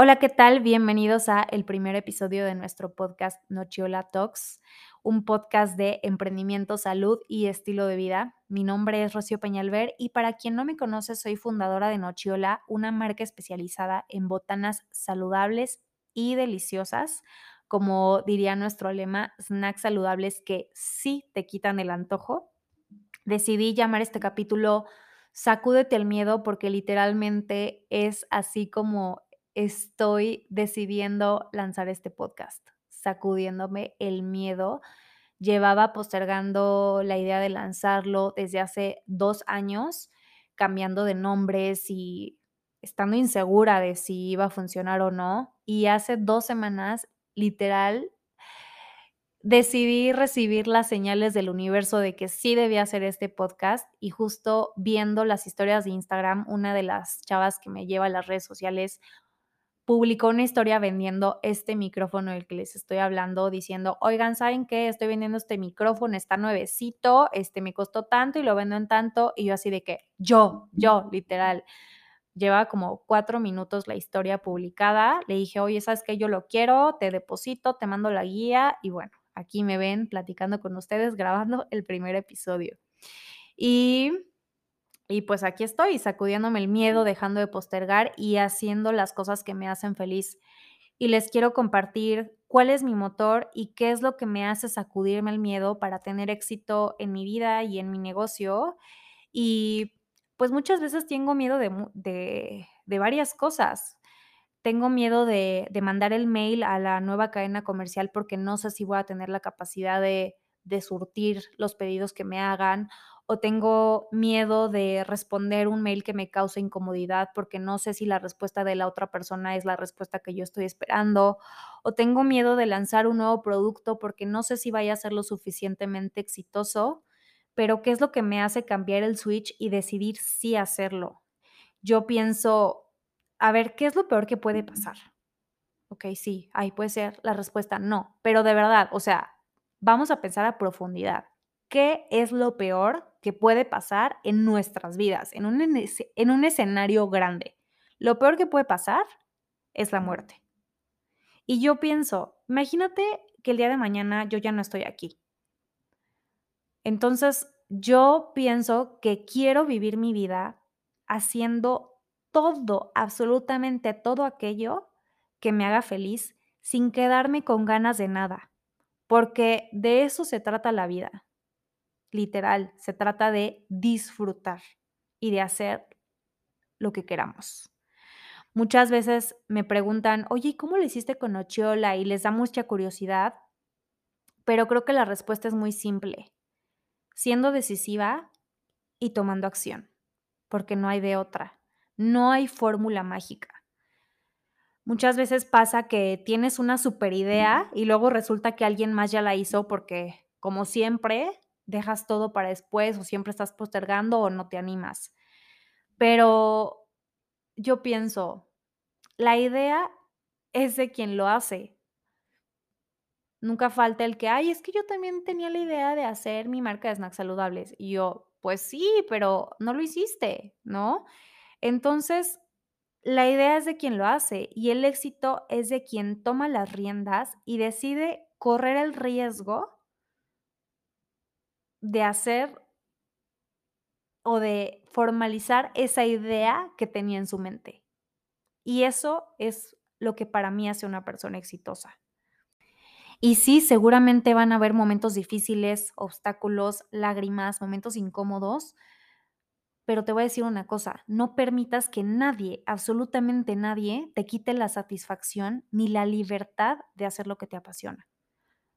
Hola, ¿qué tal? Bienvenidos a el primer episodio de nuestro podcast Nochiola Talks, un podcast de emprendimiento, salud y estilo de vida. Mi nombre es Rocío Peñalver y para quien no me conoce, soy fundadora de Nochiola, una marca especializada en botanas saludables y deliciosas, como diría nuestro lema, snacks saludables que sí te quitan el antojo. Decidí llamar este capítulo Sacúdete el miedo porque literalmente es así como estoy decidiendo lanzar este podcast, sacudiéndome el miedo. Llevaba postergando la idea de lanzarlo desde hace dos años, cambiando de nombres y estando insegura de si iba a funcionar o no. Y hace dos semanas, literal, decidí recibir las señales del universo de que sí debía hacer este podcast y justo viendo las historias de Instagram, una de las chavas que me lleva a las redes sociales publicó una historia vendiendo este micrófono del que les estoy hablando, diciendo, oigan, ¿saben qué? Estoy vendiendo este micrófono, está nuevecito, este me costó tanto y lo vendo en tanto, y yo así de que, yo, yo, literal. Lleva como cuatro minutos la historia publicada. Le dije, oye, ¿sabes qué? Yo lo quiero, te deposito, te mando la guía y bueno, aquí me ven platicando con ustedes, grabando el primer episodio. Y y pues aquí estoy, sacudiéndome el miedo, dejando de postergar y haciendo las cosas que me hacen feliz. Y les quiero compartir cuál es mi motor y qué es lo que me hace sacudirme el miedo para tener éxito en mi vida y en mi negocio. Y pues muchas veces tengo miedo de, de, varias cosas. Tengo miedo de, de, mandar el mail a la nueva cadena comercial porque no sé si voy a tener la capacidad de, de surtir los pedidos que me hagan o tengo miedo de responder un mail que me cause incomodidad porque no sé si la respuesta de la otra persona es la respuesta que yo estoy esperando, o tengo miedo de lanzar un nuevo producto porque no sé si vaya a ser lo suficientemente exitoso, pero ¿qué es lo que me hace cambiar el switch y decidir sí hacerlo? Yo pienso, a ver, ¿qué es lo peor que puede pasar? Ok, sí, ahí puede ser la respuesta no, pero de verdad, o sea, vamos a pensar a profundidad. ¿Qué es lo peor que puede pasar en nuestras vidas, en un, en un escenario grande. Lo peor que puede pasar es la muerte. Y yo pienso, imagínate que el día de mañana yo ya no estoy aquí. Entonces, yo pienso que quiero vivir mi vida haciendo todo, absolutamente todo aquello que me haga feliz sin quedarme con ganas de nada, porque de eso se trata la vida literal, se trata de disfrutar y de hacer lo que queramos. Muchas veces me preguntan, oye, ¿cómo lo hiciste con Ochiola? Y les da mucha curiosidad, pero creo que la respuesta es muy simple, siendo decisiva y tomando acción, porque no hay de otra, no hay fórmula mágica. Muchas veces pasa que tienes una super idea y luego resulta que alguien más ya la hizo porque, como siempre, dejas todo para después o siempre estás postergando o no te animas. Pero yo pienso, la idea es de quien lo hace. Nunca falta el que, ay, es que yo también tenía la idea de hacer mi marca de snacks saludables. Y yo, pues sí, pero no lo hiciste, ¿no? Entonces, la idea es de quien lo hace y el éxito es de quien toma las riendas y decide correr el riesgo de hacer o de formalizar esa idea que tenía en su mente. Y eso es lo que para mí hace una persona exitosa. Y sí, seguramente van a haber momentos difíciles, obstáculos, lágrimas, momentos incómodos, pero te voy a decir una cosa, no permitas que nadie, absolutamente nadie, te quite la satisfacción ni la libertad de hacer lo que te apasiona.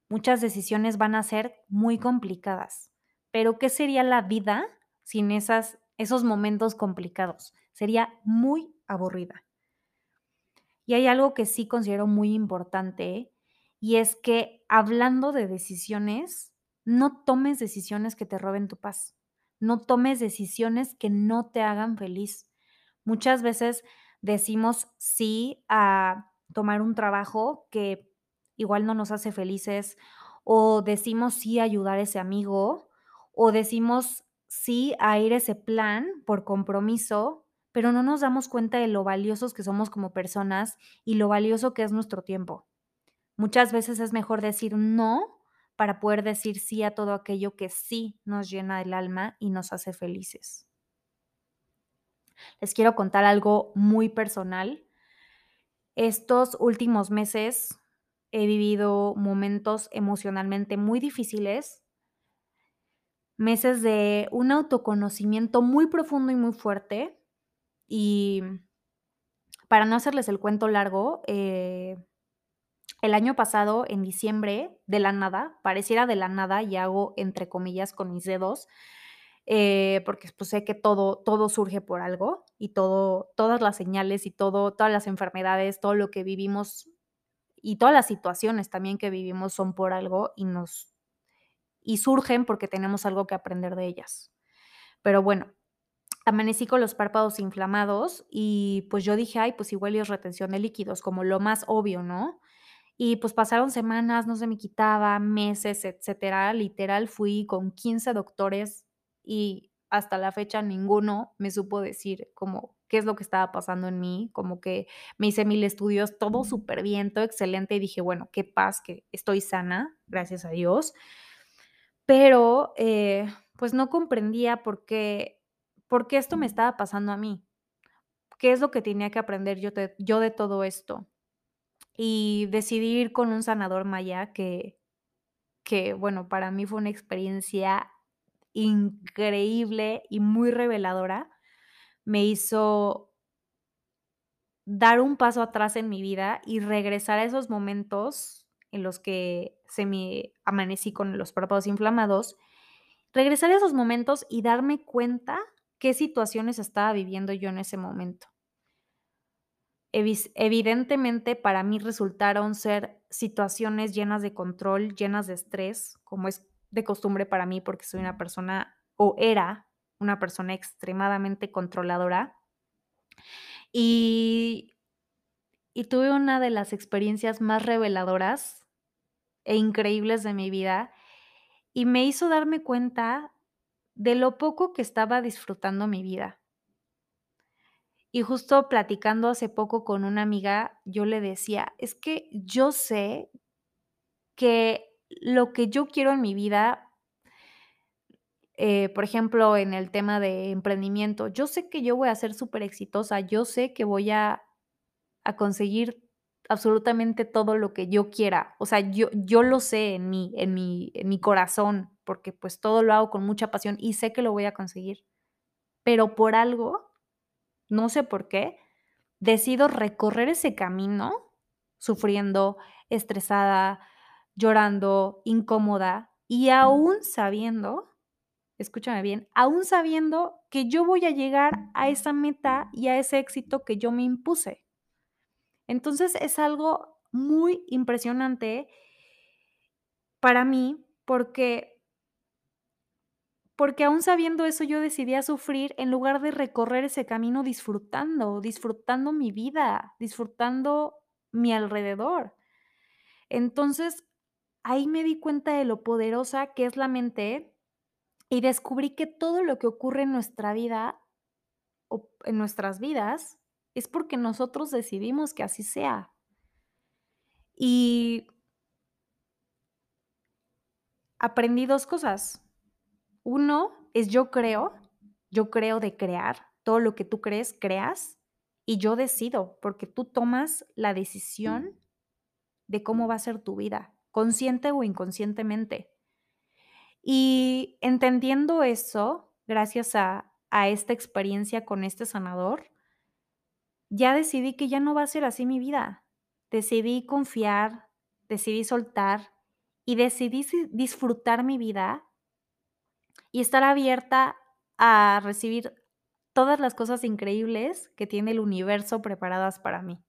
Muchas decisiones van a ser muy complicadas, pero ¿qué sería la vida sin esas, esos momentos complicados? Sería muy aburrida. Y hay algo que sí considero muy importante y es que hablando de decisiones, no tomes decisiones que te roben tu paz. No tomes decisiones que no te hagan feliz, Muchas veces decimos sí a tomar un trabajo que igual no nos hace felices, o decimos sí a ayudar a ese amigo, o decimos sí a ir ese plan por compromiso, pero no nos damos cuenta de lo valiosos que somos como personas y lo valioso que es nuestro tiempo. Muchas veces es mejor decir no para poder decir sí a todo aquello que sí nos llena el alma y nos hace felices. Les quiero contar algo muy personal. Estos últimos meses he vivido momentos emocionalmente muy difíciles, meses de un autoconocimiento muy profundo y muy fuerte. Y para no hacerles el cuento largo, eh, el año pasado, en diciembre, de la nada, pareciera de la nada, y hago entre comillas con mis dedos, eh, porque pues, sé que todo, todo surge por algo y todo, todas las señales y todo, todas las enfermedades, todo lo que vivimos y todas las situaciones también que vivimos son por algo y nos y surgen porque tenemos algo que aprender de ellas. Pero bueno, amanecí con los párpados inflamados y pues yo dije, ay, pues igual es retención de líquidos, como lo más obvio, ¿no? Y pues pasaron semanas, no se me quitaba, meses, etcétera. Literal fui con 15 doctores y hasta la fecha ninguno me supo decir como qué es lo que estaba pasando en mí, como que me hice mil estudios, todo súper bien, todo excelente y dije, bueno, qué paz, que estoy sana, gracias a Dios. Pero, eh, pues no comprendía por qué, por qué esto me estaba pasando a mí. ¿Qué es lo que tenía que aprender yo de, yo de todo esto? Y decidí ir con un sanador maya que, que, bueno, para mí fue una experiencia increíble y muy reveladora. Me hizo dar un paso atrás en mi vida y regresar a esos momentos en los que se me amanecí con los párpados inflamados, regresar a esos momentos y darme cuenta qué situaciones estaba viviendo yo en ese momento. Evidentemente para mí resultaron ser situaciones llenas de control, llenas de estrés, como es de costumbre para mí porque soy una persona o era una persona extremadamente controladora. Y, y tuve una de las experiencias más reveladoras e increíbles de mi vida y me hizo darme cuenta de lo poco que estaba disfrutando mi vida. Y justo platicando hace poco con una amiga, yo le decía, es que yo sé que lo que yo quiero en mi vida, eh, por ejemplo, en el tema de emprendimiento, yo sé que yo voy a ser súper exitosa, yo sé que voy a, a, conseguir absolutamente todo lo que yo quiera. O sea, yo, yo lo sé en mí, en mi, en mi corazón, porque pues todo lo hago con mucha pasión y sé que lo voy a conseguir. Pero por algo no sé por qué, decido recorrer ese camino sufriendo, estresada, llorando, incómoda y aún sabiendo, escúchame bien, aún sabiendo que yo voy a llegar a esa meta y a ese éxito que yo me impuse. Entonces es algo muy impresionante para mí porque porque aún sabiendo eso yo decidí a sufrir en lugar de recorrer ese camino disfrutando, disfrutando mi vida, disfrutando mi alrededor. Entonces, ahí me di cuenta de lo poderosa que es la mente y descubrí que todo lo que ocurre en nuestra vida o en nuestras vidas es porque nosotros decidimos que así sea. Y aprendí dos cosas. Uno es yo creo, yo creo de crear, todo lo que tú crees, creas, y yo decido, porque tú tomas la decisión de cómo va a ser tu vida, consciente o inconscientemente. Y entendiendo eso, gracias a, esta experiencia con este sanador, ya decidí que ya no va a ser así mi vida. Decidí confiar, decidí soltar y decidí disfrutar mi vida y estar abierta a recibir todas las cosas increíbles que tiene el universo preparadas para mí.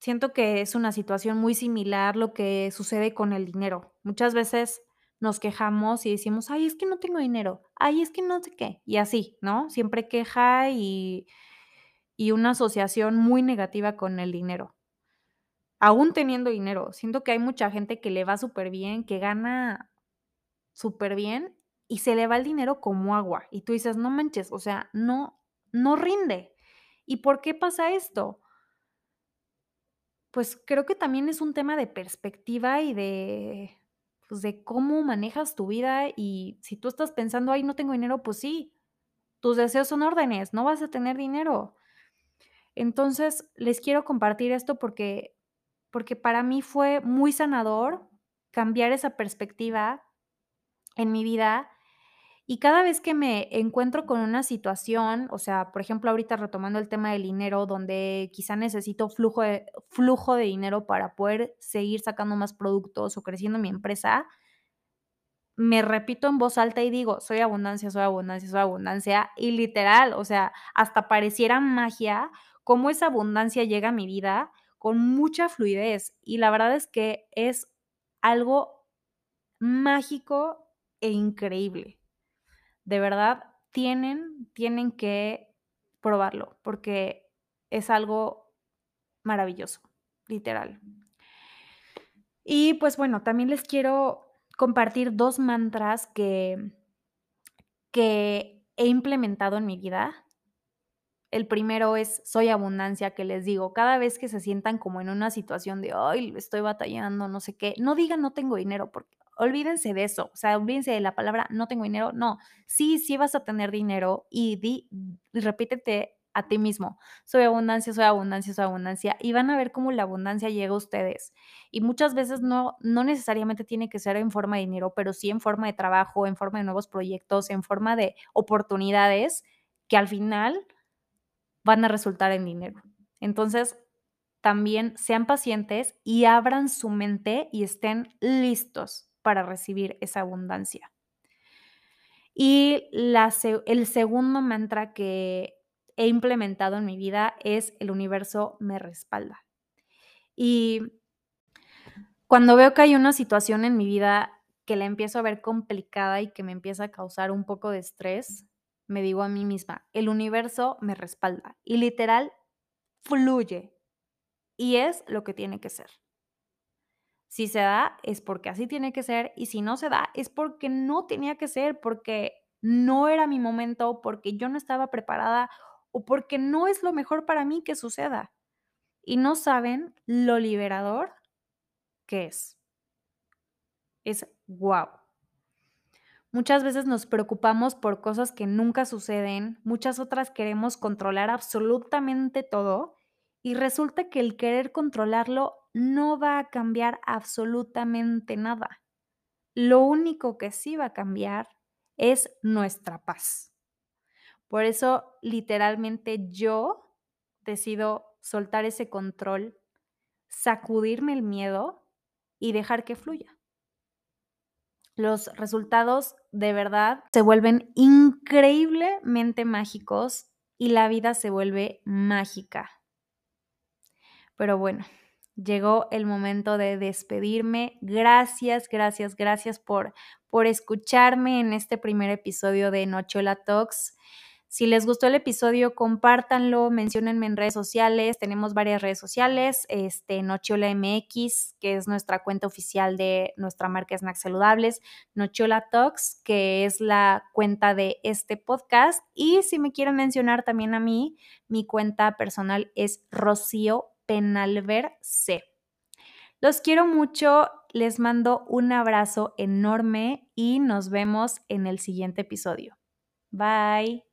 Siento que es una situación muy similar lo que sucede con el dinero. Muchas veces nos quejamos y decimos, ay, es que no tengo dinero, ay, es que no sé qué, y así, ¿no? Siempre queja y, y una asociación muy negativa con el dinero. Aún teniendo dinero, siento que hay mucha gente que le va súper bien, que gana súper bien y se le va el dinero como agua. Y tú dices, no manches, o sea, no, no rinde. ¿Y por qué pasa esto? Pues creo que también es un tema de perspectiva y de, pues, de cómo manejas tu vida y si tú estás pensando, ay, no tengo dinero, pues sí, tus deseos son órdenes, no vas a tener dinero. Entonces, les quiero compartir esto porque porque para mí fue muy sanador cambiar esa perspectiva en mi vida y cada vez que me encuentro con una situación, o sea, por ejemplo, ahorita retomando el tema del dinero, donde quizá necesito flujo de, flujo de dinero para poder seguir sacando más productos o creciendo mi empresa, me repito en voz alta y digo, soy abundancia, soy abundancia, soy abundancia, y literal, o sea, hasta pareciera magia cómo esa abundancia llega a mi vida con mucha fluidez. Y la verdad es que es algo mágico e increíble. De verdad, tienen, tienen que probarlo porque es algo maravilloso, literal. Y pues bueno, también les quiero compartir dos mantras que, que he implementado en mi vida. El primero es soy abundancia, que les digo, cada vez que se sientan como en una situación de, ay, estoy batallando, no sé qué, no digan no tengo dinero, porque olvídense de eso, o sea, olvídense de la palabra no tengo dinero, no, sí, sí vas a tener dinero y di, repítete a ti mismo. Soy abundancia, soy abundancia, soy abundancia. Y van a ver cómo la abundancia llega a ustedes. Y muchas veces no, no necesariamente tiene que ser en forma de dinero, pero sí en forma de trabajo, en forma de nuevos proyectos, en forma de oportunidades que al final van a resultar en dinero. Entonces, también sean pacientes y abran su mente y estén listos para recibir esa abundancia. Y el segundo mantra que he implementado en mi vida es el universo me respalda. Y cuando veo que hay una situación en mi vida que la empiezo a ver complicada y que me empieza a causar un poco de estrés, me digo a mí misma, el universo me respalda y literal fluye. Y es lo que tiene que ser. Si se da, es porque así tiene que ser. Y si no se da, es porque no tenía que ser, porque no era mi momento, porque yo no estaba preparada o porque no es lo mejor para mí que suceda. Y no saben lo liberador que es. Es wow. Muchas veces nos preocupamos por cosas que nunca suceden, muchas otras queremos controlar absolutamente todo y resulta que el querer controlarlo no va a cambiar absolutamente nada. Lo único que sí va a cambiar es nuestra paz. Por eso, literalmente, yo decido soltar ese control, sacudirme el miedo y dejar que fluya. Los resultados de verdad se vuelven increíblemente mágicos y la vida se vuelve mágica. Pero bueno, llegó el momento de despedirme. Gracias, gracias, gracias por, por escucharme en este primer episodio de Nochola Talks. Si les gustó el episodio, compártanlo, menciónenme en redes sociales. Tenemos varias redes sociales, este, Nochiola MX, que es nuestra cuenta oficial de nuestra marca Snacks Saludables, Nochiola Talks, que es la cuenta de este podcast. Y si me quieren mencionar también a mí, mi cuenta personal es Rocío Penalver C. Los quiero mucho, les mando un abrazo enorme y nos vemos en el siguiente episodio. Bye.